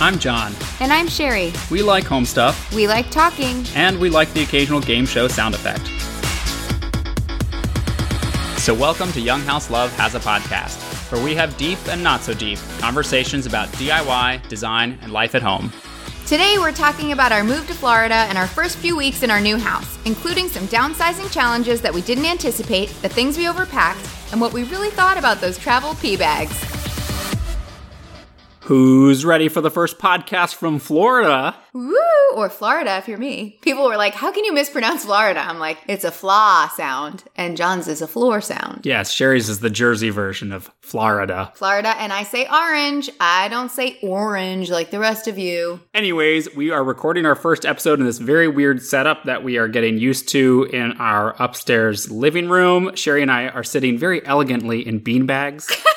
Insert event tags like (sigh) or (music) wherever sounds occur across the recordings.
I'm John. And I'm Sherry. We like home stuff. We like talking. And we like the occasional game show sound effect. So, welcome to Young House Love Has a Podcast, where we have deep and not so deep conversations about DIY, design, and life at home. Today, we're talking about our move to Florida and our first few weeks in our new house, including some downsizing challenges that we didn't anticipate, the things we overpacked, and what we really thought about those travel pee bags. Who's ready for the first podcast from Florida? Woo! Or Florida, if you're me. People were like, how can you mispronounce Florida? I'm like, it's a flaw sound, and John's is a floor sound. Yes, Sherry's is the Jersey version of Florida. Florida, and I say orange. I don't say orange like the rest of you. Anyways, we are recording our first episode in this very weird setup that we are getting used to in our upstairs living room. Sherry and I are sitting very elegantly in beanbags. (laughs)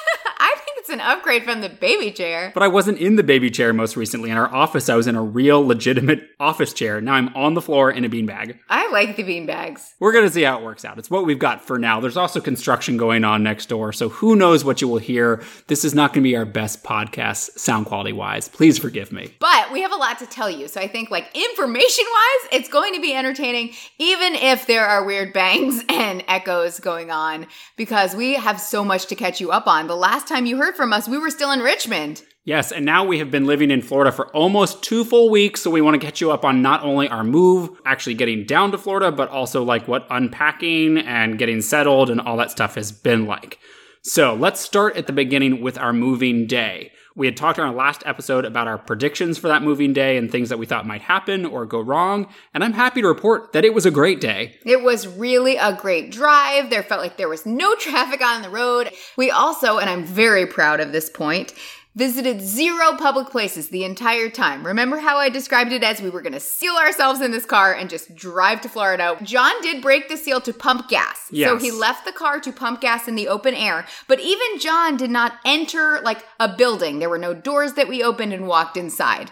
It's an upgrade from the baby chair. But I wasn't in the baby chair most recently. In our office, I was in a real legitimate office chair. Now I'm on the floor in a beanbag. I like the beanbags. We're going to see how it works out. It's what we've got for now. There's also construction going on next door. So who knows what you will hear. This is not going to be our best podcast sound quality wise. Please forgive me. But we have a lot to tell you. So I think like information wise, it's going to be entertaining, even if there are weird bangs (laughs) and echoes going on, because we have so much to catch you up on. The last time you heard from us, we were still in Richmond. Yes, and now we have been living in Florida for almost two full weeks, so we want to catch you up on not only our move, actually getting down to Florida, but also like what unpacking and getting settled and all that stuff has been like. So let's start at the beginning with our moving day. We had talked on our last episode about our predictions for that moving day and things that we thought might happen or go wrong. And I'm happy to report that it was a great day. It was really a great drive. There felt like there was no (laughs) traffic on the road. We also, and I'm very proud of this point, visited zero public places the entire time. Remember how I described it as we were going to seal ourselves in this car and just drive to Florida? John did break the seal to pump gas. Yes. So he left the car to pump gas in the open air. But even John did not enter like a building. There were no doors that we opened and walked inside.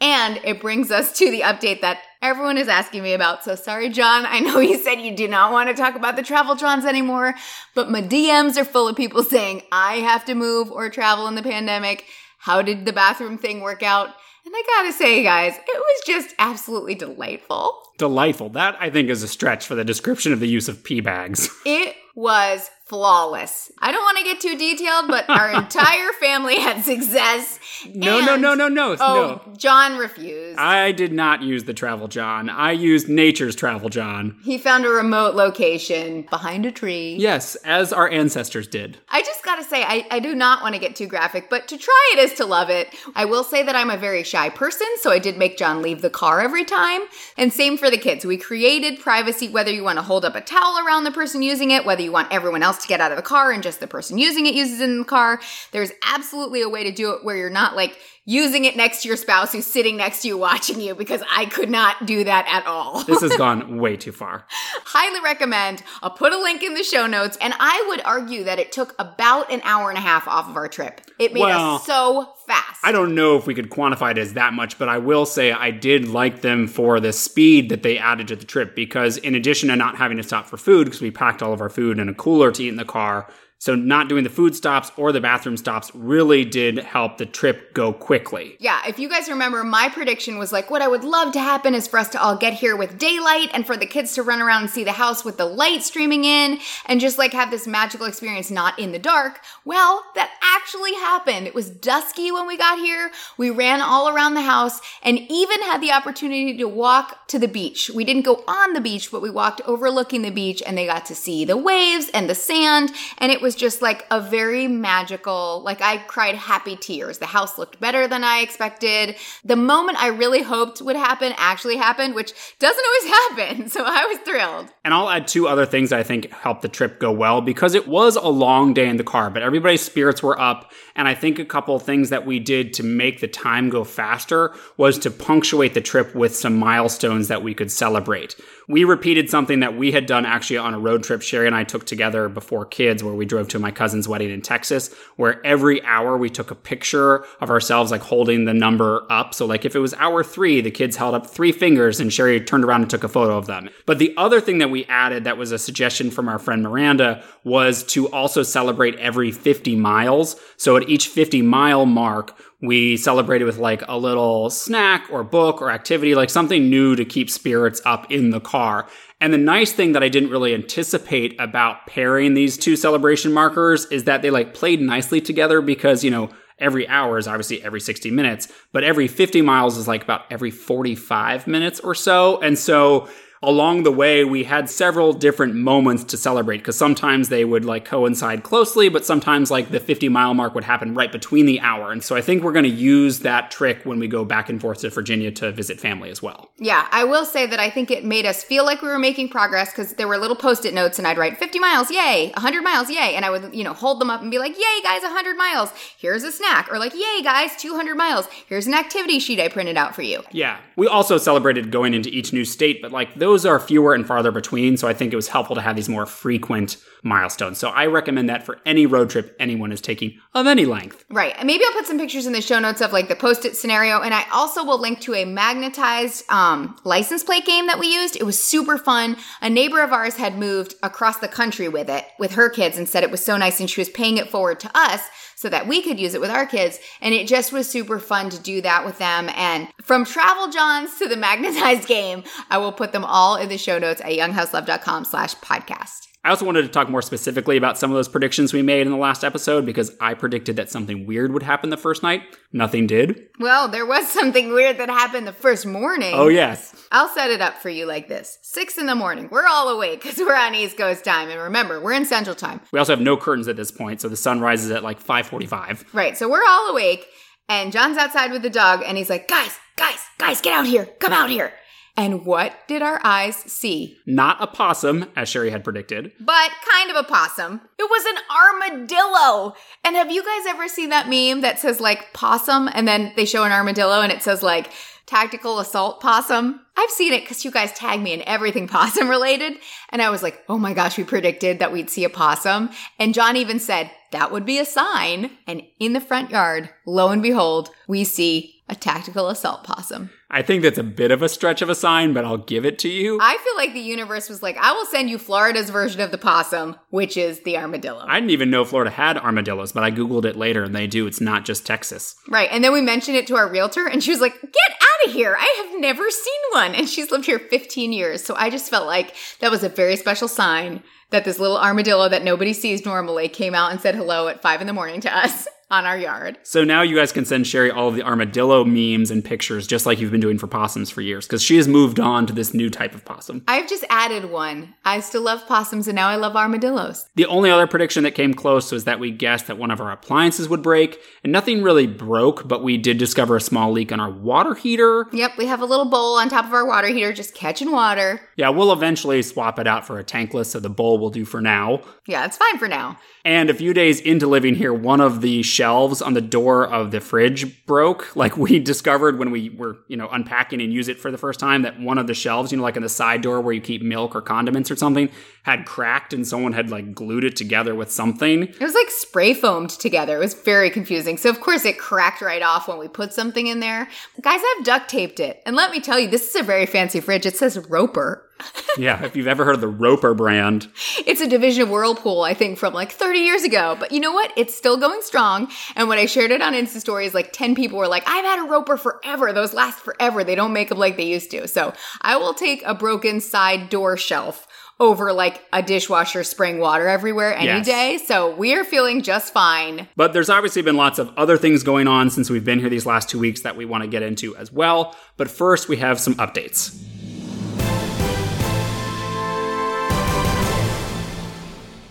And it brings us to the update that everyone is asking me about. So sorry, John. I know you said you do not want to talk about the Travel Johns anymore, but my DMs are full of people saying I have to move or travel in the pandemic. How did the bathroom thing work out? And I gotta say, guys, it was just absolutely delightful. Delightful. That, I think, is a stretch for the description of the use of pee bags. It was flawless. I don't want to get too detailed, but our (laughs) entire family had success. No, no, no, no, no, oh, no. John refused. I did not use the Travel John. I used Nature's Travel John. he found a remote location behind a tree. Yes, as our ancestors did. I just gotta say, I, I do not want to get too graphic, but to try it is to love it. I will say that I'm a very shy person, so I did make John leave the car every time. And same for the kids. We created privacy, whether you want to hold up a towel around the person using it, whether you want everyone else to get out of the car and just the person using it uses it in the car. There's absolutely a way to do it where you're not like using it next to your spouse who's sitting next to you watching you because I could not do that at all. (laughs) This has (laughs) gone way too far. Highly recommend. I'll put a link in the show notes. And I would argue that it took about an hour and a half off of our trip. It made Well, us so fast. I don't know if we could quantify it as that much, but I will say I did like them for the speed that they added to the trip because, in addition to not having to stop for food, because we packed all of our food in a cooler to eat in the car, so not doing the food stops or the bathroom stops really did help the trip go quickly. Yeah, if you guys remember, my prediction was like, what I would love to happen is for us to all get here with daylight and for the kids to run around and see the house with the light streaming in and just like have this magical experience not in the dark. Well, that actually happened. It was dusky when we got here. We ran all around the house and even had the opportunity to walk to the beach. We didn't go on the beach, but we walked overlooking the beach and they got to see the waves and the sand. And it was just like a very magical, like I cried happy tears. The house looked better than I expected. The moment I really hoped would happen actually happened, which doesn't always (laughs) happen. So I was thrilled. And I'll add two other things I think helped the trip go well because it was a long day in the car, but everybody's spirits were up. And I think a couple things that we did to make the time go faster was to punctuate the trip with some milestones that we could celebrate. We repeated something that we had done actually on a road trip Sherry and I took together before kids, where we drove to my cousin's wedding in Texas, where every hour we took a picture of ourselves, like holding the number up. So, like if it was hour three, the kids held up three fingers and Sherry turned around and took a photo of them. But the other thing that we added that was a suggestion from our friend Miranda was to also celebrate every 50 miles. So, at each 50 mile mark, We celebrated with like a little snack or book or activity, like something new to keep spirits up in the car. And the nice thing that I didn't really anticipate about pairing these two celebration markers is that they like played nicely together because, you know, every hour is obviously every 60 minutes, but every 50 miles is like about every 45 minutes or so. And so along the way, we had several different moments to celebrate because sometimes they would like coincide closely, but sometimes like the 50 mile mark would happen right between the hour. And so I think we're going to use that trick when we go back and forth to Virginia to visit family as well. Yeah, I will say that I think it made us feel like we were making progress because there were little post it notes and I'd write 50 miles, yay, 100 miles, yay. And I would, you know, hold them up and be like, yay, guys, 100 miles. Here's a snack. Or like, yay, guys, 200 miles. Here's an activity sheet I printed out for you. Yeah. We also celebrated going into each new state, but like those are fewer and farther between. So I think it was helpful to have these more frequent milestones. So I recommend that for any road trip anyone is taking of any length. Right. And maybe I'll put some pictures in the show notes of like the post it scenario. And I also will link to a magnetized um, license plate game that we used. It was super fun. A neighbor of ours had moved across the country with it with her kids and said it was so nice and she was paying it forward to us so that we could use it with our kids. And it just was super fun to do that with them. And from Travel Johns to the (laughs) magnetized game, I will put them all in the show notes at younghouselove.com slash podcast. I also wanted to talk more specifically about some of those predictions we made in the last episode because I predicted that something weird would happen the first night. Nothing did. Well, there was something weird that happened the first morning. Oh, yes. I'll set it up for you like this. Six in the morning. We're all awake because we're on East Coast time. And remember, we're in Central time. We also have no curtains at this point, so the sun rises at like 545. Right. So we're all awake. And John's outside with the dog and he's like, guys, guys, guys, get out here. Come out here. And what did our eyes see? Not a possum, as Sherry had predicted. But kind of a possum. It was an armadillo. And have you guys ever seen that meme that says like possum and then they show an armadillo and it says like tactical assault possum? I've seen it because you guys tag me in everything (laughs) possum related. And I was like, oh my gosh, we predicted that we'd see a possum. And John even said that would be a sign. And in the front yard, lo and behold, we see a tactical assault possum. I think that's a bit of a stretch of a sign, but I'll give it to you. I feel like the universe was like, I will send you Florida's version of the possum, which is the armadillo. I didn't even know Florida had armadillos, but I Googled it later and they do. It's not just Texas. right. And then we mentioned it to our realtor, and she was like, Get out of here. I have never seen one. And she's lived here 15 years. So I just felt like that was a very special sign that this little armadillo that nobody sees normally came out and said hello at five in the morning to us on our yard. So now you guys can send Sherry all of the armadillo memes and pictures, just like you've been doing for possums for years, because she has moved on to this new type of possum. I've just added one. I still love possums and now I love armadillos. The only other prediction that came close was that we guessed that one of our appliances would break, and nothing really broke, but we did discover a small leak on our water heater. Yep, we have a little bowl on top of our water heater just catching water. Yeah, we'll eventually swap it out for a tankless, so the bowl will do for now. Yeah, it's fine for now. And a few days into living here, one of the shelves on the door of the fridge broke. (laughs) Like we discovered when we were, you know, unpacking and use it for the first time that one of the shelves, you know, like in the side door where you keep milk or condiments or something, had cracked and someone had like glued it together with something. It was like spray foamed together. It was very confusing. So, of course, it cracked right off when we put something in there. Guys, I've duct taped it. And let me tell you, this is a very fancy fridge. It says Roper. (laughs) yeah, if you've ever heard of the Roper brand. It's a division of Whirlpool, I think, from like 30 years ago. But you know what? It's still going strong. And when I shared it on Insta stories, like 10 people were like, I've had a Roper forever. Those last forever. They don't make them like they used to. So I will take a broken side door shelf over like a dishwasher spraying water everywhere any Yes. day. So we are feeling just fine. But there's obviously been lots of other things going on since we've been here these last two weeks that we want to get into as well. But first, we have some updates.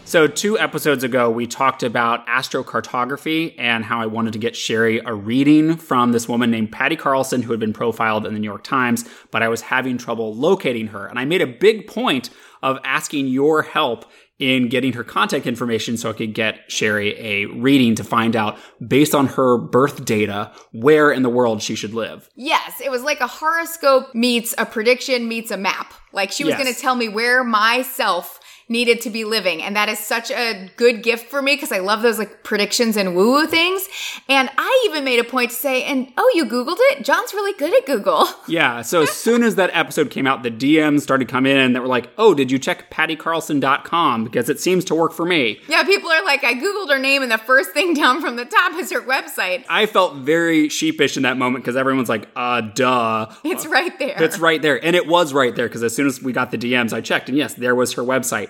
So, two episodes ago, we talked about astrocartography and how I wanted to get Sherry a reading from this woman named Patty Carlson, who had been profiled in the New York Times, but I was having trouble locating her. And I made a big point of asking your help in getting her contact information so I could get Sherry a reading to find out, based on her birth data, where in the world she should live. Yes, it was like a horoscope meets a prediction meets a map. Like she was Yes. going to tell me where myself needed to be living. And that is such a good gift for me because I love those like predictions and woo woo things. And I even made a point to say, and oh, you Googled it? John's really good at Google. (laughs) Yeah. So as soon as that episode came out, the DMs started coming in that were like, oh, did you check pattycarlson.com? Because it seems to work for me. Yeah, people are like, I Googled her name and the first thing down from the top is her website. I felt very sheepish in that moment because everyone's like, uh, duh. It's right there. It's right there. And it was right there because as soon as we got the DMs, I checked and yes, there was her website.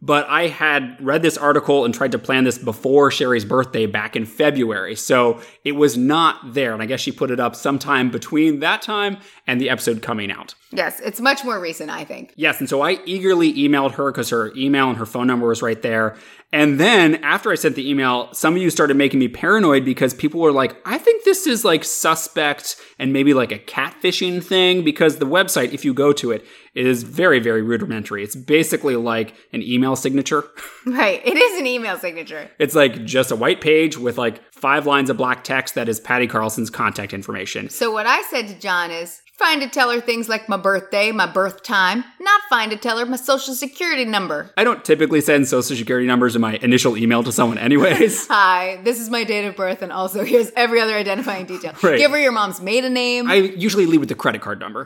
But I had read this article and tried to plan this before Sherry's birthday back in February. So it was not there. And I guess she put it up sometime between that time and the episode coming out. Yes, it's much more recent, I think. Yes. And so I eagerly emailed her because her email and her phone number was right there. And then after I sent the email, some of you started making me paranoid because people were like, I think this is like suspect and maybe like a catfishing thing because the website, if you go to it, is very, very rudimentary. It's basically like an email signature. (laughs) Right. It is an email signature. It's like just a white page with like five lines of black text that is Patty Carlson's contact information. So what I said to John is, Fine to tell her things like my birthday, my birth time, not fine to tell her my social security number. I don't typically send social security numbers in my initial email to someone, anyways. (laughs) Hi, this is my date of birth, and also here's every other identifying detail. (laughs) Right. Give her your mom's maiden name. I usually leave with the credit card number.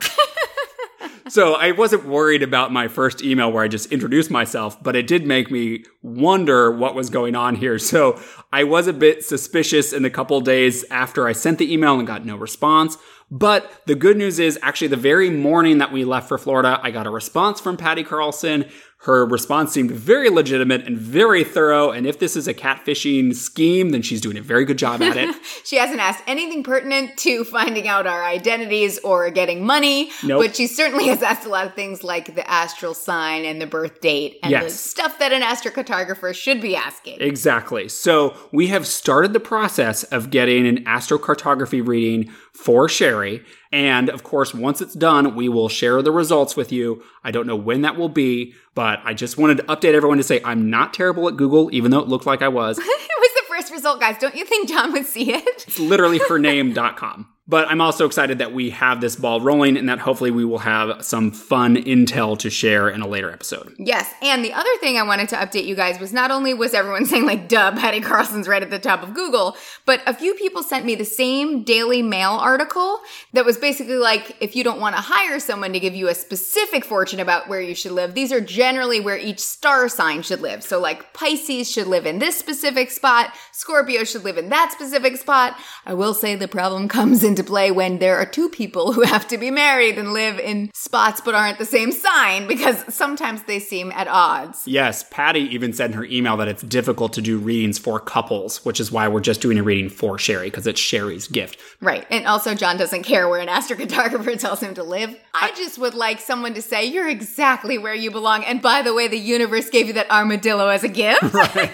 So I wasn't worried about my first email where I just introduced myself, but it did make me wonder what was going on here. So I was a bit suspicious in the couple days after I sent the email and got no response. But the good news is actually the very morning that we left for Florida, I got a response from Patty Carlson. Her response seemed very legitimate and very thorough. And if this is a catfishing scheme, then she's doing a very good job at it. (laughs) she hasn't asked anything pertinent to finding out our identities or getting money. Nope. But she certainly has asked a lot of things like the astral sign and the birth date and yes. the stuff that an astrocartographer should be asking. Exactly. So we have started the process of getting an astrocartography reading for Sherry. And of course, once it's done, we will share the results with you. I don't know when that will be, but I just wanted to update everyone to say I'm not terrible at Google, even though it looked like I was. (laughs) it was the first result, guys. Don't you think John would see it? It's literally hername.com. (laughs) But I'm also excited that we have this ball rolling and that hopefully we will have some fun intel to share in a later episode. Yes. And the other thing I wanted to update you guys was not only was everyone (laughs) saying like, duh, Patty Carlson's right at the top of Google, but a few people sent me the same Daily Mail article that was basically like, if you don't want to hire someone to give you a specific fortune about where you should live, these are generally where each star sign should live. So like Pisces should live in this specific spot, Scorpio should live in that specific spot. I will say the problem comes in into play when there are two people who (laughs) have to be married and live in spots but aren't the same sign because sometimes they seem at odds. Yes, Patty even said in her email that it's difficult to do readings for couples, which is why we're just doing a reading for Sherry because it's Sherry's gift. Right. And also, John doesn't care where an astrocartographer (laughs) tells him to live. I just would like someone to say, You're exactly where you belong. And by the way, the universe gave you that armadillo as a gift. (laughs) Right.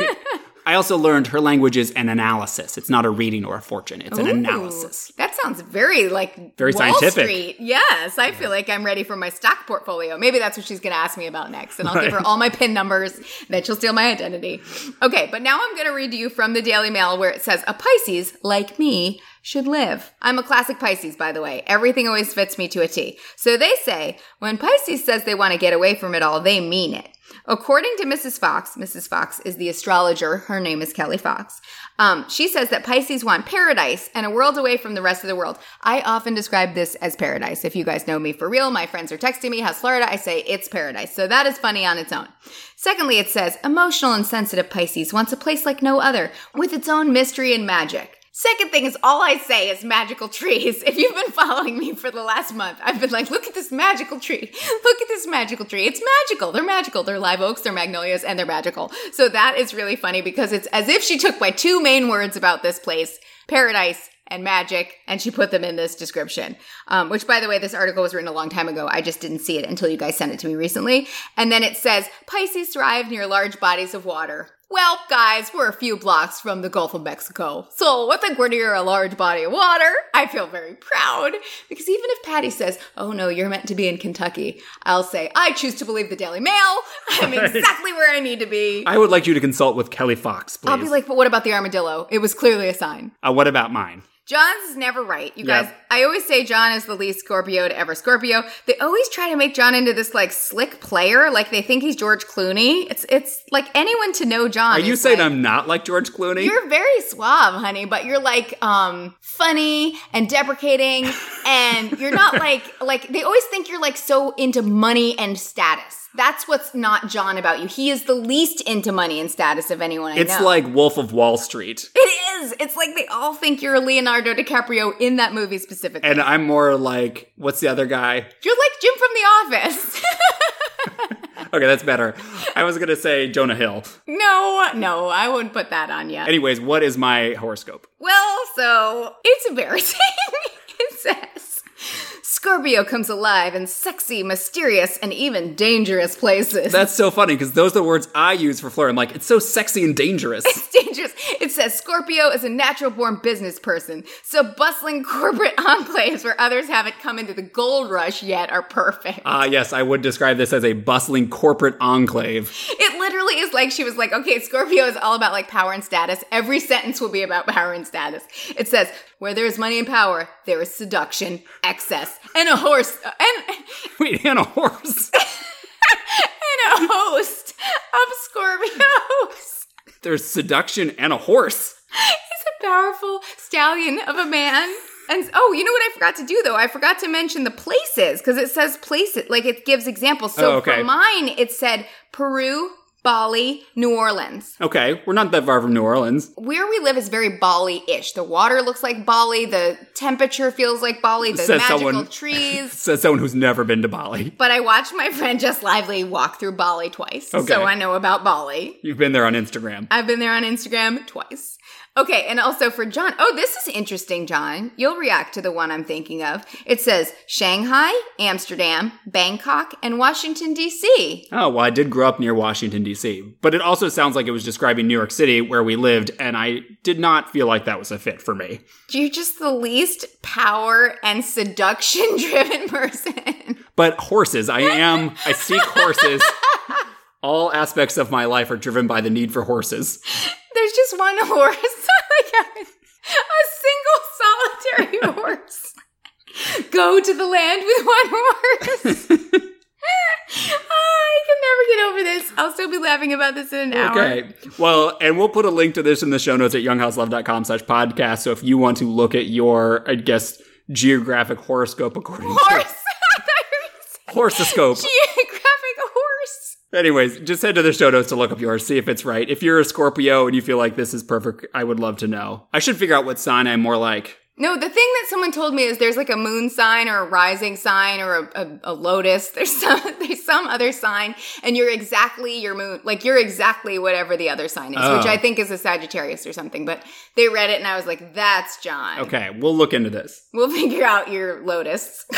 I also learned her language is an analysis. It's not a reading or a fortune. It's Ooh, an analysis. That sounds very like very Wall scientific. Street. Yes, I feel like I'm ready for my stock portfolio. Maybe that's what she's going to ask me about next, and I'll right. give her all my pin numbers. Then she'll steal my identity. Okay, but now I'm going to read to you from the Daily Mail where it says a Pisces like me should live. I'm a classic Pisces, by the way. Everything always fits me to a T. So they say when Pisces says they want to get away from it all, they mean it. According to Mrs. Fox, Mrs. Fox is the astrologer. Her name is Kelly Fox. Um, she says that Pisces want paradise and a world away from the rest of the world. I often describe this as paradise. If you guys know me for real, my friends are texting me, how's Florida? I say it's paradise. So that is funny on its own. Secondly, it says emotional and sensitive Pisces wants a place like no other with its own mystery and magic. Second thing is all I say is magical trees. (laughs) If you've been following me for the last month, I've been like, look at this magical tree. (laughs) Look at this magical tree. It's magical. They're magical. They're live oaks, they're magnolias, and they're magical. So that is really funny because it's as if she took my two main words about this place, paradise and magic, and she put them in this description. Um, which, by the way, this article was written a long time ago. I just didn't see it until you guys sent it to me recently. And then it says Pisces thrive near large bodies of water. Well, guys, we're a few blocks from the Gulf of Mexico. So I think we're near a large body of water. I feel very proud because even if Patty says, oh no, you're meant to be in Kentucky, I'll say, I choose to believe the Daily Mail. I'm exactly where I need to be. I would like you to consult with Kelly Fox, please. I'll be like, but what about the armadillo? It was clearly a sign. Uh, what about mine? John's is never right. You guys, I always say John is the least Scorpio to ever Scorpio. They always try to make John into this like slick player, like they think he's George Clooney. It's it's like anyone to know John. Are you saying like- I'm not like George Clooney? You're very suave, honey, but you're like um funny and deprecating (laughs) and you're not like like they always think you're like so into money and status. That's what's not John about you. He is the least into money and status of anyone I it's know. like Wolf of Wall Street. it is. It's like they all think you're Leonardo DiCaprio in that movie specifically. And I'm more like, what's the other guy? you're like Jim from The Office. (laughs) Okay, that's better. I was going to say Jonah Hill. no, no, I wouldn't put that on yet. Anyways, what is my horoscope? Well, so it's embarrassing. (laughs) it says Scorpio comes alive in sexy, mysterious, and even dangerous places. That's so funny because those are the words I use for Fleur. I'm like, it's so sexy and dangerous. (laughs) It's dangerous. It says Scorpio is a natural born business person, so bustling corporate (laughs) enclaves where others haven't come into the gold rush yet are perfect. Ah, yes, I would describe this as a bustling corporate enclave. It literally is like she was like, okay, Scorpio is all about like power and status. Every sentence will be about power and status. It says, where there is money and power, there is seduction, excess, and a horse, uh, and, (laughs) Wait, and a horse. (laughs) and a host of Scorpios. There's seduction and a horse. He's a powerful stallion of a man. And oh, you know what I forgot to do though? I forgot to mention the places because it says places, like it gives examples. So Oh, okay. for mine, it said Peru, Bali, New Orleans. Okay, we're not that far from New Orleans. Where we live is very Bali-ish. The water looks like Bali. The temperature feels like Bali. The Says magical someone- trees. (laughs) Says someone who's never been to Bali. But I watched my friend Jess Lively walk through Bali twice, Okay. so I know about Bali. You've been there on Instagram. I've been there on Instagram twice. Okay, and also for John. Oh, this is interesting, John. You'll react to the one I'm thinking of. It says Shanghai, Amsterdam, Bangkok, and Washington, D.C. Oh, well, I did grow up near Washington, D.C., but it also sounds like it was describing New York City where we lived, and I did not feel like that was a fit for me. You're just the least power and seduction driven (laughs) person. But horses, I am, I seek horses. (laughs) All aspects of my life are driven by the need for horses. (laughs) There's just one horse. (laughs) like a, single solitary (laughs) horse. Go to the land with one horse. I can never get over this. I'll still be laughing about this in an hour. Okay. Well, and we'll put a link to this in the show notes at younghouselove.com slash podcast. So if you want to look at your, I guess, geographic horoscope according Horse. To you were geographic horse. Anyways, just head to the show notes to look up yours, see if it's right. If you're a Scorpio and you feel like this is perfect, I would love to know. I should figure out what sign I'm more like. No, the thing that someone told me is there's like a moon sign or a rising sign or a, a, a lotus. (laughs) There's some there's some other sign, and you're exactly your moon. Like you're exactly whatever the other sign is, which Oh. I think is a Sagittarius or something. But they read it, and I was like, "That's John." Okay, we'll look into this. We'll figure out your lotus. (laughs)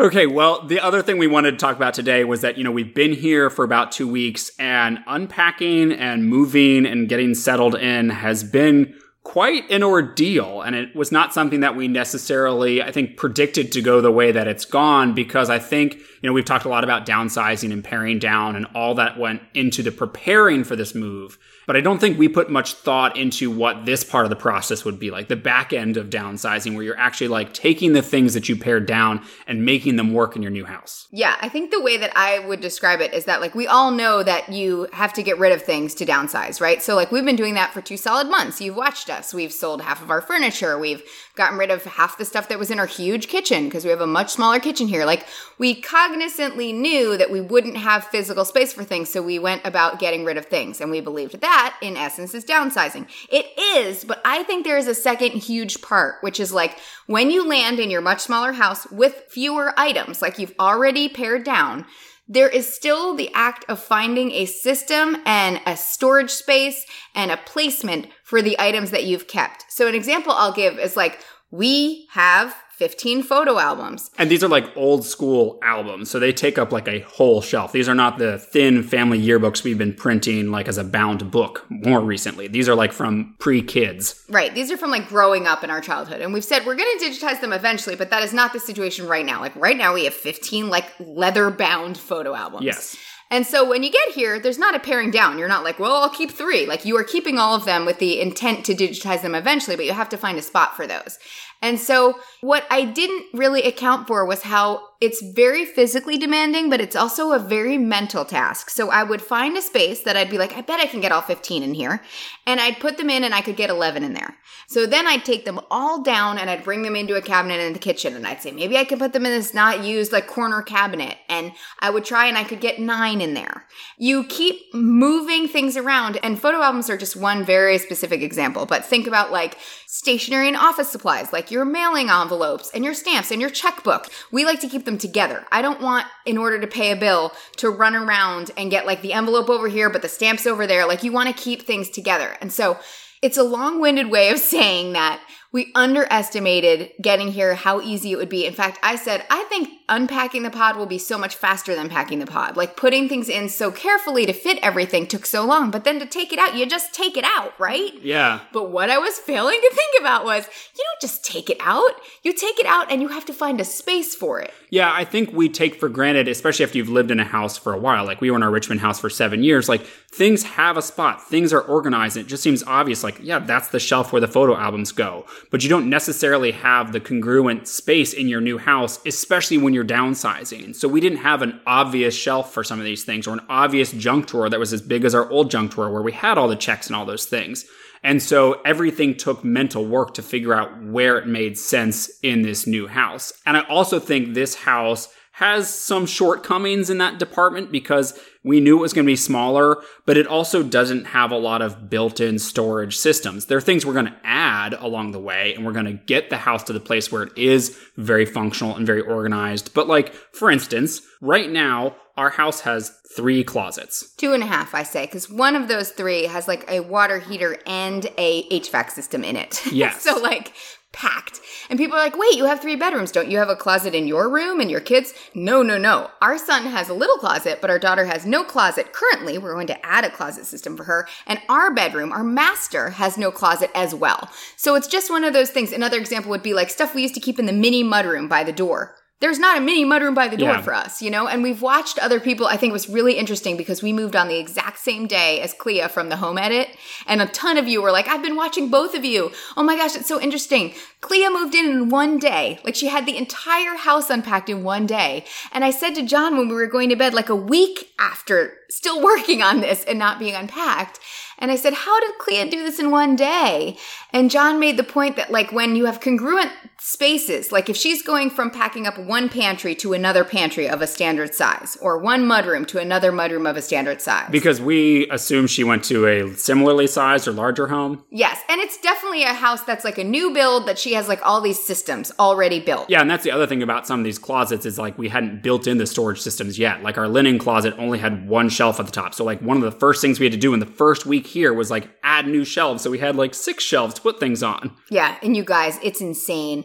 Okay, well, the other thing we wanted to talk about today was that, you know, we've been here for about two weeks and unpacking and moving and getting settled in has been quite an ordeal. And it was not something that we necessarily, I think, predicted to go the way that it's gone because I think, you know, we've talked a lot about downsizing and paring down and all that went into the preparing for this move. But I don't think we put much thought into what this part of the process would be like the back end of downsizing, where you're actually like taking the things that you pared down and making them work in your new house. Yeah, I think the way that I would describe it is that like we all know that you have to get rid of things to downsize, right? So like we've been doing that for two solid months. You've watched us. We've sold half of our furniture. We've gotten rid of half the stuff that was in our huge kitchen because we have a much smaller kitchen here. Like we cognizantly knew that we wouldn't have physical space for things, so we went about getting rid of things and we believed that in essence is downsizing. It is, but I think there is a second huge part, which is like when you land in your much smaller house with fewer items, like you've already pared down, there is still the act of finding a system and a storage space and a placement for the items that you've kept. So an example I'll give is like we have 15 photo albums. And these are like old school albums. So they take up like a whole shelf. These are not the thin family yearbooks we've been printing like as a bound book more recently. These are like from pre kids. Right. These are from like growing up in our childhood. And we've said we're going to digitize them eventually, but that is not the situation right now. Like right now we have 15 like leather bound photo albums. Yes. And so when you get here, there's not a paring down. You're not like, well, I'll keep three. Like you are keeping all of them with the intent to digitize them eventually, but you have to find a spot for those. And so what I didn't really account for was how it's very physically demanding, but it's also a very mental task. So I would find a space that I'd be like, I bet I can get all 15 in here. And I'd put them in and I could get 11 in there. So then I'd take them all down and I'd bring them into a cabinet in the kitchen and I'd say, maybe I can put them in this not used like corner cabinet. And I would try and I could get nine in there. You keep moving things around and photo albums are just one very specific example. But think about like stationery and office supplies, like your mailing envelopes and your stamps and your checkbook. We like to keep them together. I don't want, in order to pay a bill, to run around and get like the envelope over here, but the stamps over there. Like you want to keep things together. And so it's a long winded way of saying that we underestimated getting here how easy it would be. In fact, I said, I think unpacking the pod will be so much faster than packing the pod. Like putting things in so carefully to fit everything took so long, but then to take it out, you just take it out, right? Yeah. But what I was failing to think about was you don't just take it out. You take it out and you have to find a space for it. Yeah, I think we take for granted, especially after you've lived in a house for a while. Like we were in our Richmond house for seven years. Like things have a spot, things are organized. It just seems obvious. Like, yeah, that's the shelf where the photo albums go. But you don't necessarily have the congruent space in your new house, especially when you're downsizing. So we didn't have an obvious shelf for some of these things or an obvious junk drawer that was as big as our old junk drawer where we had all the checks and all those things. And so everything took mental work to figure out where it made sense in this new house. And I also think this house has some shortcomings in that department because we knew it was going to be smaller, but it also doesn't have a lot of built in storage systems. There are things we're going to add along the way, and we're going to get the house to the place where it is very functional and very organized. But, like, for instance, right now, our house has three closets. Two and a half, I say, because one of those three has like a water heater and a HVAC system in it. (laughs) Yes. so, like, packed. And people are like, wait, you have three bedrooms. Don't you have a closet in your room and your kids? No, no, no. Our son has a little closet, but our daughter has no closet. Currently, we're going to add a closet system for her. And our bedroom, our master, has no closet as well. So it's just one of those things. Another example would be like stuff we used to keep in the mini mudroom by the door there's not a mini mudroom by the door Yeah. for us, you know? And we've watched other people. I think it was really interesting because we moved on the exact same day as Clea from the home edit. And a ton of you were like, I've been watching both of you. Oh my gosh, it's so interesting. Clea moved in in one day. Like she had the entire house unpacked in one day. And I said to John when we were going to bed, like a week after still (laughs) working on this and not being unpacked. And I said, How did Clea do this in one day? And John made the point that, like, when you have congruent spaces, like if she's going from packing up one pantry to another pantry of a standard size, or one mudroom to another mudroom of a standard size. Because we assume she went to a similarly sized or larger home. yes. And it's definitely a house that's like a new build that she has like all these systems already built. Yeah, and that's the other thing about some of these closets is like we hadn't built in the storage systems yet. Like our linen closet only had one shelf at the top. So like one of the first things we had to do in the first week here was like add new shelves. So we had like six shelves to put things on. Yeah, and you guys, it's insane.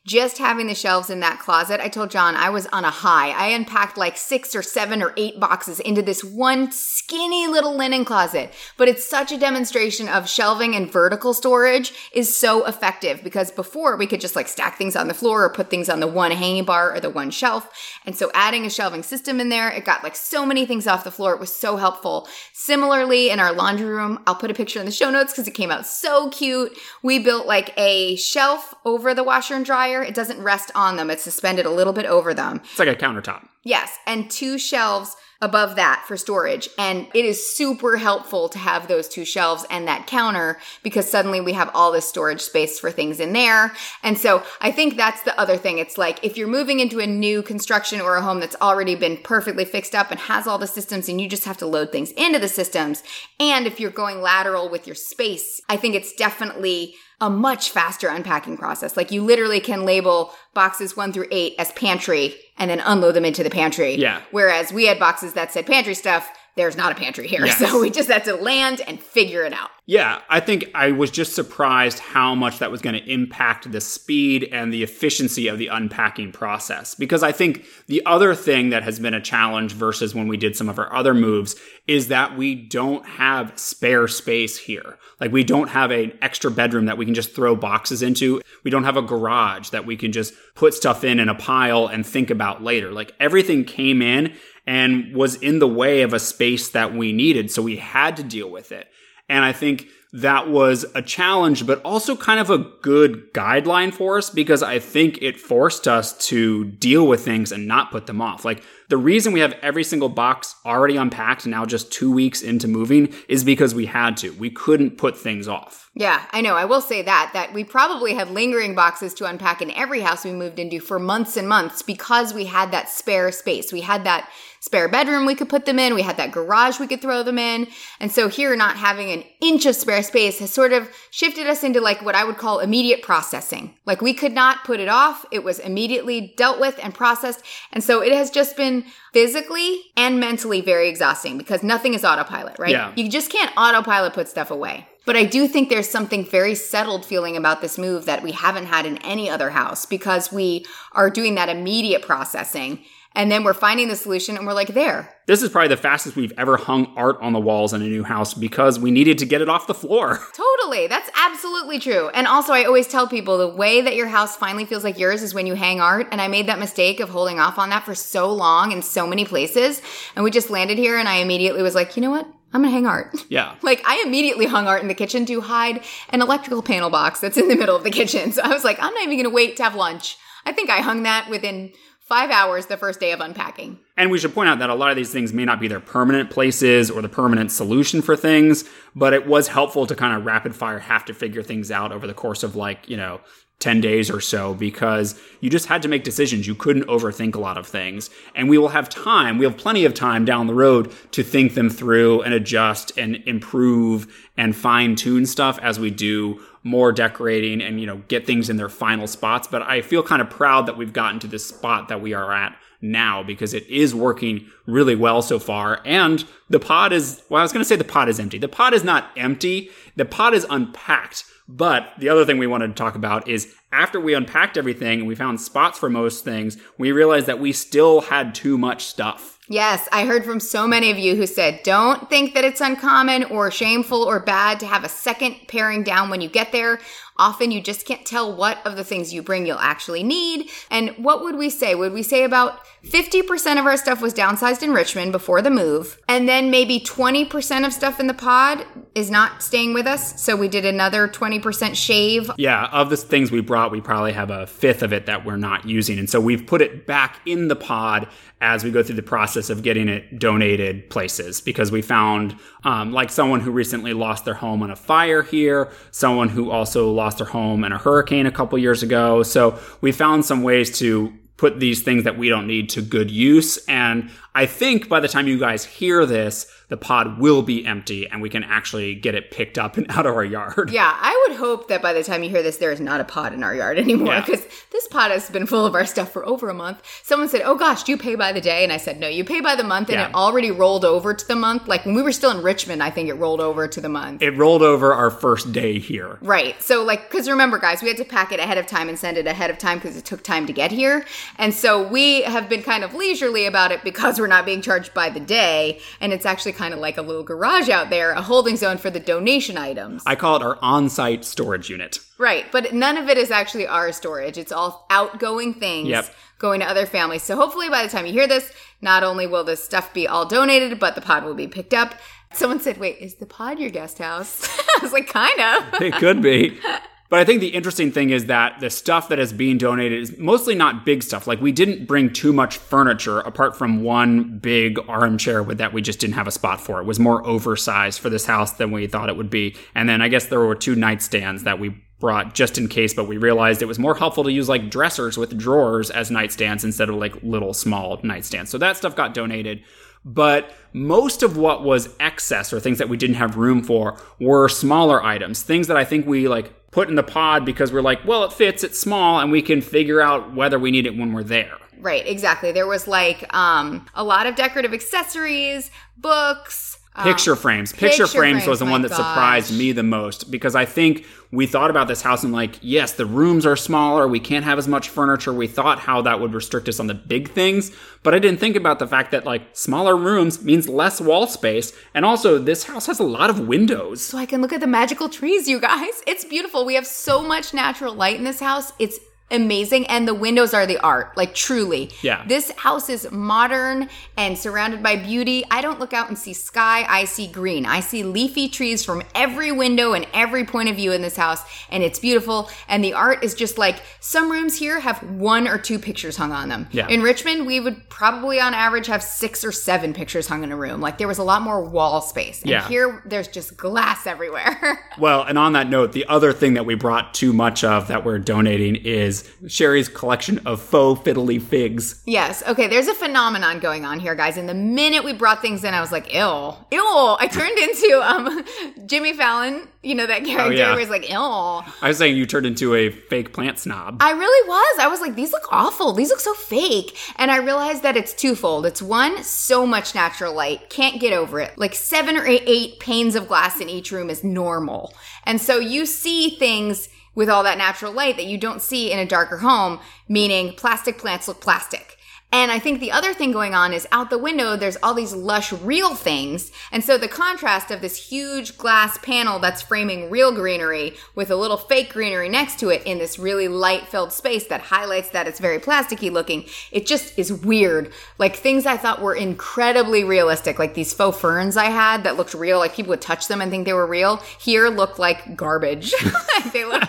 Just having the shelves in that closet, I told John I was on a high. I unpacked like six or seven or eight boxes into this one skinny little linen closet. But it's such a demonstration of shelving and vertical storage is so effective because before we could just like stack things on the floor or put things on the one hanging bar or the one shelf. And so adding a shelving system in there, it got like so many things off the floor. It was so helpful. Similarly, in our laundry room, I'll put a picture in the show notes because it came out so cute. We built like a shelf over the washer and dryer. It doesn't rest on them, it's suspended a little bit over them. It's like a countertop. Yes, and two shelves above that for storage. And it is super helpful to have those two shelves and that counter because suddenly we have all this storage space for things in there. And so I think that's the other thing. It's like if you're moving into a new construction or a home that's already been perfectly fixed up and has all the systems and you just have to load things into the systems. And if you're going lateral with your space, I think it's definitely a much faster unpacking process. Like you literally can label boxes one through eight as pantry and then unload them into the pantry. Yeah. Whereas we had boxes that said pantry stuff. There's not a pantry here. (laughs) Yes. So we just had to land and figure it out. Yeah, I think I was just surprised how much that was going to impact the speed and the efficiency of the unpacking process. Because I think the other thing that has been a challenge versus when we did some of our other moves is that we don't have spare space here. Like we don't have an extra bedroom that we can just throw boxes into. We don't have a garage that we can just put stuff in in a pile and think about later. Like everything came in and was in the way of a space that we needed. So we had to deal with it. And I think that was a challenge, but also kind of a good guideline for us because I think it forced us to deal with things and not put them off. Like the reason we have every single box already unpacked now just two weeks into moving is because we had to. We couldn't put things off. Yeah, I know. I will say that that we probably had lingering boxes to unpack in every house we moved into for months and months because we had that spare space. We had that spare bedroom we could put them in. We had that garage we could throw them in. And so here, not having an inch of spare space has sort of shifted us into like what I would call immediate processing. Like we could not put it off. It was immediately dealt with and processed. And so it has just been physically and mentally very exhausting because nothing is autopilot, right? Yeah. You just can't autopilot put stuff away. But I do think there's something very settled feeling about this move that we haven't had in any other house because we are doing that immediate processing and then we're finding the solution and we're like, there. This is probably the fastest we've ever hung art on the walls in a new house because we needed to get it off the floor. (laughs) Totally. That's absolutely true. And also, I always tell people the way that your house finally feels like yours is when you hang art. And I made that mistake of holding off on that for so long in so many places. And we just landed here and I immediately was like, you know what? I'm gonna hang art. (laughs) Yeah. Like I immediately hung art in the kitchen to hide an electrical panel box that's in the middle of the kitchen. (laughs) So I was like, I'm not even gonna wait to have lunch. I think I hung that within five hours the first day of unpacking. And we should point out that a lot of these things may not be their permanent places or the permanent solution for things, but it was helpful to kind of rapid fire have to figure things out over the course of like, you know, 10 days or so because you just had to make decisions. You couldn't overthink a lot of things. And we will have time, we have plenty of time down the road to think them through and adjust and improve and fine tune stuff as we do more decorating and, you know, get things in their final spots. But I feel kind of proud that we've gotten to this spot that we are at now because it is working really well so far. And the pod is, well, I was going to say the pod is empty. The pod is not empty. The pod is unpacked. But the other thing we wanted to talk about is after we unpacked everything and we found spots for most things, we realized that we still had too much stuff. Yes, I heard from so many of you who said, don't think that it's uncommon or shameful or bad to have a second paring down when you get there. Often you just can't tell what of the things you bring you'll actually need. And what would we say? Would we say about 50% of our stuff was downsized in Richmond before the move, and then maybe 20% of stuff in the pod is not staying with us. So we did another 20% shave. Yeah, of the things we brought, we probably have a fifth of it that we're not using. And so we've put it back in the pod as we go through the process of getting it donated places because we found um, like someone who recently lost their home in a fire here, someone who also lost their home in a hurricane a couple years ago. So we found some ways to put these things that we don't need to good use. And I think by the time you guys hear this, the pod will be empty and we can actually get it picked up and (laughs) out of our yard. Yeah, I would hope that by the time you hear this, there is not a pod in our yard anymore Yeah. because this pod has been full of our stuff for over a month. Someone said, Oh gosh, do you pay by the day? And I said, No, you pay by the month. And Yeah. it already rolled over to the month. Like when we were still in Richmond, I think it rolled over to the month. It rolled over our first day here. Right. So, like, because remember, guys, we had to pack it ahead of time and send it ahead of time because it took time to get here. And so we have been kind of leisurely about it because we're not being charged by the day. And it's actually kind of like a little garage out there, a holding zone for the donation items. I call it our on site storage unit. Right. But none of it is actually our storage. It's all outgoing things Yep. going to other families. So hopefully by the time you hear this, not only will this stuff be all donated, but the pod will be picked up. Someone said, wait, is the pod your guest house? (laughs) I was like, kind of. It could be. (laughs) But I think the interesting thing is that the stuff that is being donated is mostly not big stuff. Like we didn't bring too much furniture apart from one big armchair with that we just didn't have a spot for. It was more oversized for this house than we thought it would be. And then I guess there were two nightstands that we brought just in case, but we realized it was more helpful to use like dressers with drawers as nightstands instead of like little small nightstands. So that stuff got donated. But most of what was excess or things that we didn't have room for were smaller items, things that I think we like put in the pod because we're like, well, it fits, it's small, and we can figure out whether we need it when we're there. Right, exactly. There was like um, a lot of decorative accessories, books. Um, Picture frames. Picture, picture frames, was the one that surprised me the most because I think we thought about this house and like, yes, the rooms are smaller. We can't have as much furniture. We thought how that would restrict us on the big things, but I didn't think about the fact that like smaller rooms means less wall space. And also this house has a lot of windows. so I can look at the magical trees, you guys. It's beautiful. We have so much natural light in this house. It's amazing and the windows are the art like truly. Yeah. this house is modern and surrounded by beauty. I don't look out and see sky i see green. I see leafy trees from every window and every point of view in this house and it's beautiful. And the art is just like some rooms here have one or two pictures hung on them. Yeah. in richmond we would probably on average have six or seven pictures hung in a room. Like there was a lot more wall space. And Yeah. here there's just glass everywhere. (laughs) Well, and on that note, the other thing that we brought too much of that we're donating is Sherry's collection of faux fiddle leaf figs. Yes. Okay. There's a phenomenon going on here, guys. And the minute we brought things in, I was like, "Ill, ill." I turned into um (laughs) Jimmy Fallon. You know that character yeah. where he's like, "Ill." I was saying you turned into a fake plant snob. I really was. I was like, these look awful. These look so fake. And I realized that it's twofold. It's one, so much natural light. Can't get over it. Like seven or eight, eight panes of glass in each room is normal. And so you see things with all that natural light that you don't see in a darker home, meaning plastic plants look plastic. And I think the other thing going on is out the window, there's all these lush, real things. And so the contrast of this huge glass panel that's framing real greenery with a little fake greenery next to it in this really light filled space that highlights that it's very plasticky looking, it just is weird. Like things I thought were incredibly realistic, like these faux ferns I had that looked real, like people would touch them and think they were real, here look like garbage. (laughs) they look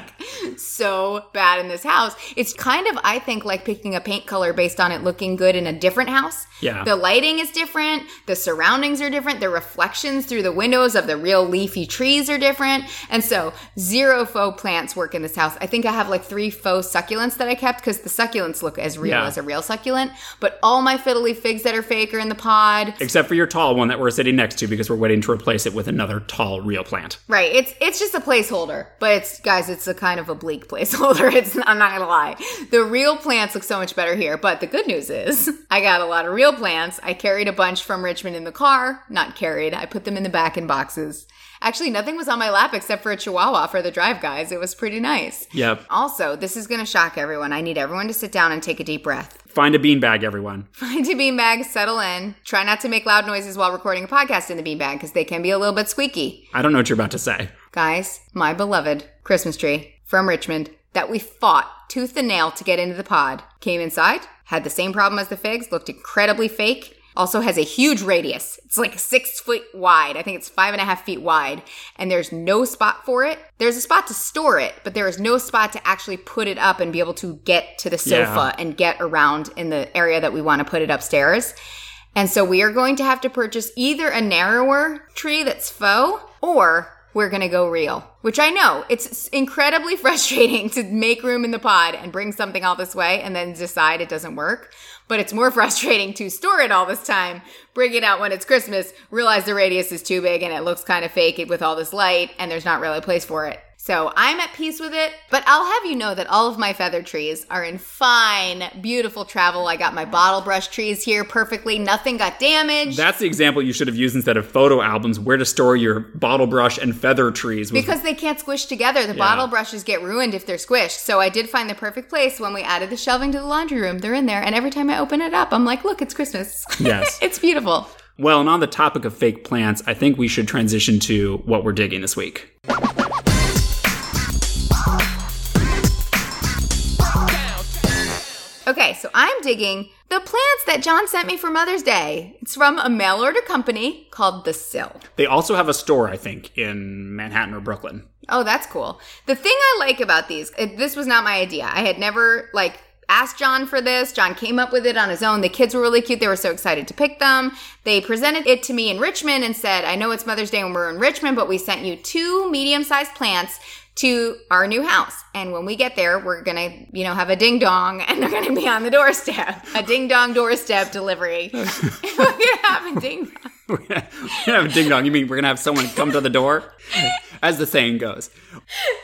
so bad in this house. It's kind of, I think, like picking a paint color based on it looking good in a different house. Yeah. The lighting is different. The surroundings are different. The reflections through the windows of the real leafy trees are different. And so zero faux plants work in this house. I think I have like three faux succulents that I kept because the succulents look as real Yeah. as a real succulent. But all my fiddle leaf figs that are fake are in the pod. Except for your tall one that we're sitting next to because we're waiting to replace it with another tall real plant. Right. It's it's just a placeholder, but it's guys, it's the kind of a bleak placeholder. (laughs) It's I'm not gonna lie. The real plants look so much better here. But the good news is (laughs) I got a lot of real plants. I carried a bunch from Richmond in the car. Not carried. I put them in the back in boxes. Actually, nothing was on my lap except for a chihuahua for the drive, guys. It was pretty nice. Yep. Also, this is gonna shock everyone. I need everyone to sit down and take a deep breath. Find a beanbag, everyone. (laughs) Find a beanbag, settle in. Try not to make loud noises while recording a podcast in the beanbag because they can be a little bit squeaky. I don't know what you're about to say. Guys, my beloved Christmas tree from Richmond that we fought tooth and nail to get into the pod came inside, had the same problem as the figs, looked incredibly fake. Also has a huge radius. It's like six foot wide. I think it's five and a half feet wide. And there's no spot for it. There's a spot to store it, but there is no spot to actually put it up and be able to get to the sofa Yeah. and get around in the area that we want to put it upstairs. And so we are going to have to purchase either a narrower tree that's faux or we're going to go real, which I know it's incredibly (laughs) frustrating to make room in the pod and bring something all this way and then decide it doesn't work. But it's more (laughs) frustrating to store it all this time, bring it out when it's Christmas, realize the radius is too big and it looks kind of fake with all this light and there's not really a place for it. So I'm at peace with it, but I'll have you know that all of my feather trees are in fine, beautiful travel. I got my bottle brush trees here perfectly. Nothing got damaged. That's the example you should have used instead of photo albums, where to store your bottle brush and feather trees. Was, because they can't squish together. The bottle brushes get ruined if they're squished. So I did find the perfect place when we added the shelving to the laundry room. They're in there. And every time I open it up, I'm like, look, it's Christmas. (laughs) Yes. it's beautiful. well, and on the topic of fake plants, I think we should transition to what we're digging this week. Okay, so I'm digging the plants that John sent me for Mother's Day. It's from a mail order company called The Sill. They also have a store, I think, in Manhattan or Brooklyn. Oh, that's cool. The thing I like about these, it, this was not my idea. I had never like asked John for this. John came up with it on his own. The kids were really cute. They were so excited to pick them. They presented it to me in Richmond and said, "I know it's Mother's Day when we're in Richmond, but we sent you two medium-sized plants." To our new house. And when we get there, we're gonna, you know, have a ding dong and they're gonna be on the doorstep. A ding dong doorstep delivery. (laughs) we're gonna have a ding dong. we're gonna have a ding dong. You mean we're gonna have someone come to the door? As the saying goes.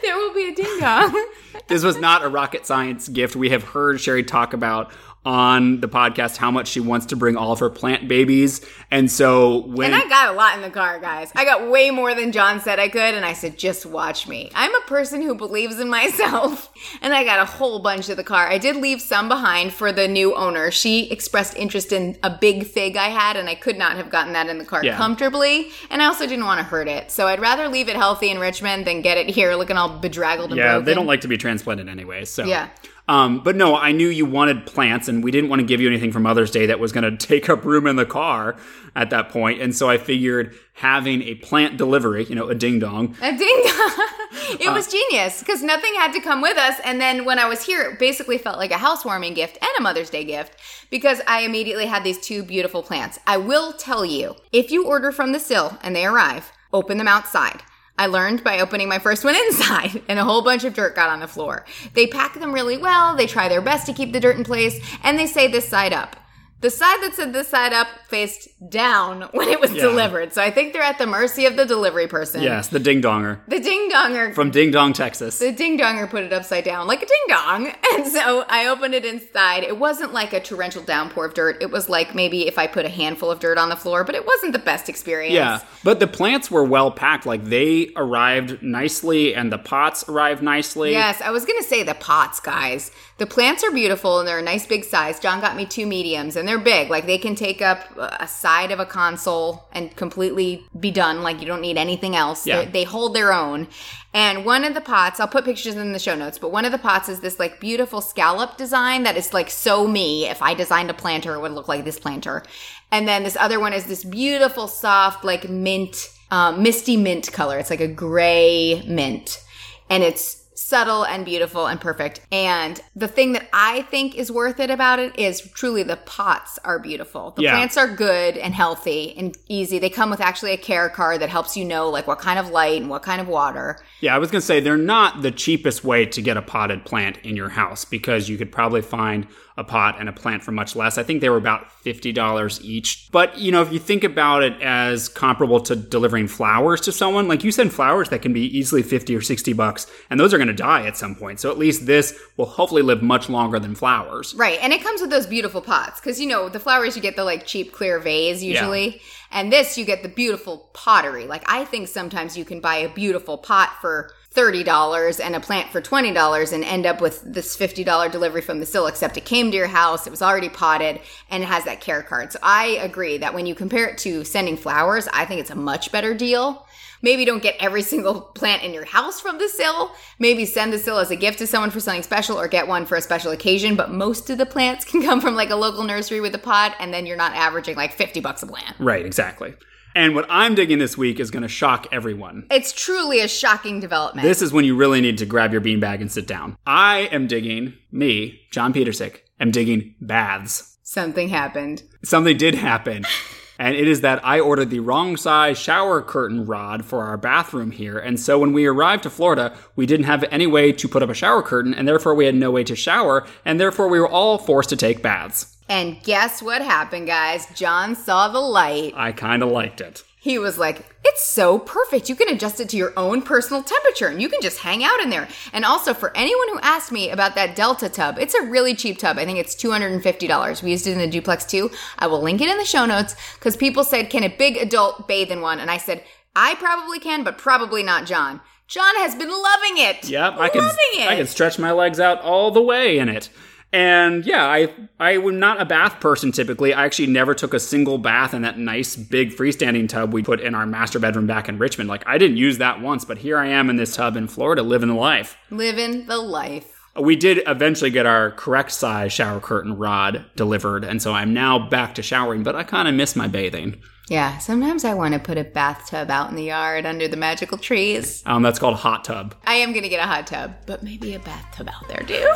There will be a ding dong. (laughs) This was not a rocket science gift. We have heard Sherry talk about on the podcast how much she wants to bring all of her plant babies. And so when And I got a lot in the car, guys. I got way more than John said I could, and I said, just watch me. I'm a person who believes in myself, (laughs) and I got a whole bunch of the car. I did leave some behind for the new owner. She expressed interest in a big fig I had, and I could not have gotten that in the car Yeah. comfortably, and I also didn't want to hurt it. So I'd rather leave it healthy in Richmond than get it here looking all bedraggled and yeah, broken. they don't like to be transplanted anyway. So Yeah. Um, but no, I knew you wanted plants, and we didn't want to give you anything for Mother's Day that was going (laughs) to take up room in the car at that point. And so I figured having a plant delivery, you know, a ding dong. A ding dong. (laughs) it was genius because nothing had to come with us. And then when I was here, it basically felt like a housewarming gift and a Mother's Day gift because I immediately had these two beautiful plants. I will tell you, if you order from the Sill and they arrive, open them outside. I learned by opening my first one inside, (laughs) and a whole bunch of dirt got on the floor. They pack them really well, they try their best to keep the dirt in place, and they say this side up. The side that said this side up faced down (laughs) when it was Yeah. delivered. So I think they're at the mercy of the delivery person. Yes, the ding donger The ding donger from Ding Dong, Texas. the ding donger put it upside down like a ding dong. (laughs) And so I opened it inside. It wasn't like a torrential downpour of dirt. It was like maybe if I put a handful of dirt on the floor, but it wasn't the best experience. Yeah, but the plants were well packed. Like they arrived nicely, and the pots arrived nicely. Yes, I was going to say the pots, guys. The plants are beautiful and they're a nice big size. John got me two mediums and they're big. Like they can take up a side of a console and completely be done. Like you don't need anything else. Yeah. They, they hold their own. And one of the pots, I'll put pictures in the show notes, but one of the pots is this like beautiful scallop design that is like so me. If I designed a planter, it would look like this planter. And then this other one is this beautiful, soft, like mint, um, misty mint color. It's like a gray mint. And it's subtle and beautiful and perfect. And the thing that I think is worth it about it is truly the pots are beautiful. The Yeah. plants are good and healthy and easy. They come with actually a care card that helps you know like what kind of light and what kind of water. Yeah, I was going to say they're not the cheapest way to get a potted plant in your house because you could probably find a pot and a plant for much less. I think they were about $50 each. But, you know, if you think about it as comparable to delivering flowers to someone, like you send flowers that can be easily 50 or 60 bucks, and those are going to die at some point. So at least this will hopefully live much longer than flowers. Right. And it comes with those beautiful pots because, you know, the flowers you get the like cheap clear vase usually. And this you get the beautiful pottery. Like I think sometimes you can buy a beautiful pot for $30 and a plant for $20 and end up with this $50 delivery from the Sill, except it came to your house, it was already potted, and it has that care card. So I agree that when you compare it to sending flowers, I think it's a much better deal. Maybe don't get every single plant in your house from the Sill. Maybe send the Sill as a gift to someone for something special or get one for a special occasion. But most of the plants (laughs) can come from like a local nursery with a pot, and then you're not averaging like 50 bucks a plant. Right, exactly. And what I'm digging this week is going to shock everyone. It's truly a shocking development. This is when you really need to grab your beanbag and sit down. I am digging, me, John Petersick, am digging baths. Something happened. Something did happen. (laughs) And it is that I ordered the wrong size shower curtain rod for our bathroom here. And so when we arrived to Florida, we didn't have any way to put up a shower curtain, and therefore we had no way to shower, and therefore we were all forced to take baths. And guess what happened, guys? John saw the light. I kind of liked it. He was like, It's so perfect. You can adjust it to your own personal temperature and you can just hang out in there. And also, for anyone who asked me about that Delta tub, it's a really cheap tub. I think it's $250. We used it in the duplex too. I will link it in the show notes because people said, Can a big adult bathe in one? And I said, I probably can, but probably not John. John has been loving it. Yep, I can it. I can stretch my legs out all the way in it. And yeah, I I am not a bath person typically. I actually never took a single bath in that nice big freestanding tub we put in our master bedroom back in Richmond. Like I didn't use that once, but here I am in this tub in Florida living the life. Living the life. We did eventually get our correct size shower curtain rod delivered, and so I'm now back to showering, but I kind of miss my bathing. Yeah, sometimes I want to put a bathtub out in the yard under the magical trees. Um, that's called a hot tub. I am going to get a hot tub, but maybe a bathtub out there too.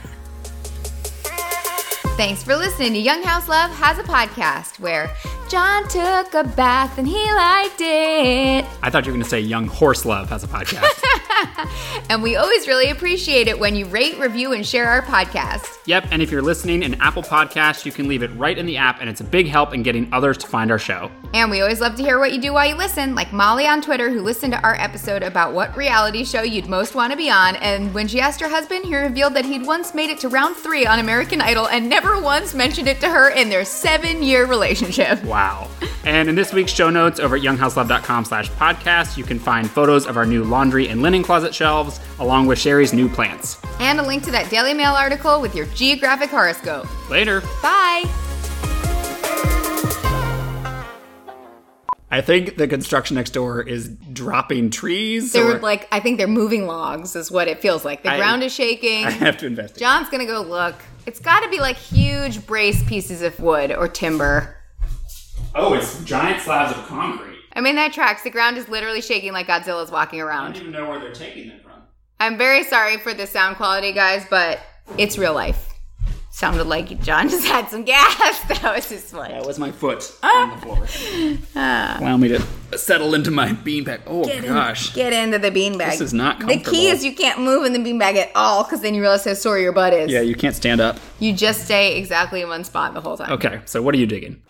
(laughs) Thanks for listening to Young House Love has a podcast where John took a bath and he liked it. I thought you were going to say Young Horse Love has a podcast. (laughs) And we always really appreciate it when you rate, review, and share our podcast. Yep, and if you're listening in Apple Podcasts, you can leave it right in the app, and it's a big help in getting others to find our show. And we always love to hear what you do while you listen, like Molly on Twitter, who listened to our episode about what reality show you'd most want to be on. And when she asked her husband, he revealed that he'd once made it to round three on American Idol and never once mentioned it to her in their seven year relationship. Wow. And in this week's show notes over at younghouselove.com slash podcast, you can find photos of our new laundry and linen closet shelves, along with Sherry's new plants. And a link to that Daily Mail article with your geographic horoscope. Later. Bye! I think the construction next door is dropping trees. They're or- like, I think they're moving logs, is what it feels like. The I- ground is shaking. (laughs) I have to investigate. John's gonna go look. It's got to be like huge brace pieces of wood or timber. Oh, it's giant slabs of concrete. I mean, that tracks. The ground is literally shaking like Godzilla's walking around. I don't even know where they're taking them from. I'm very sorry for the sound quality, guys, but it's real life. Sounded like John (laughs) just had some gas. (laughs) That was his foot. That was my foot ah. on the floor. Ah. Allow me to settle into my beanbag. Oh gosh. Get into the beanbag. This is not comfortable. The key is you can't move in the beanbag at all because then you realize how sore your butt is. Yeah, you can't stand up. You just stay exactly in one spot the whole time. Okay, so what are you digging?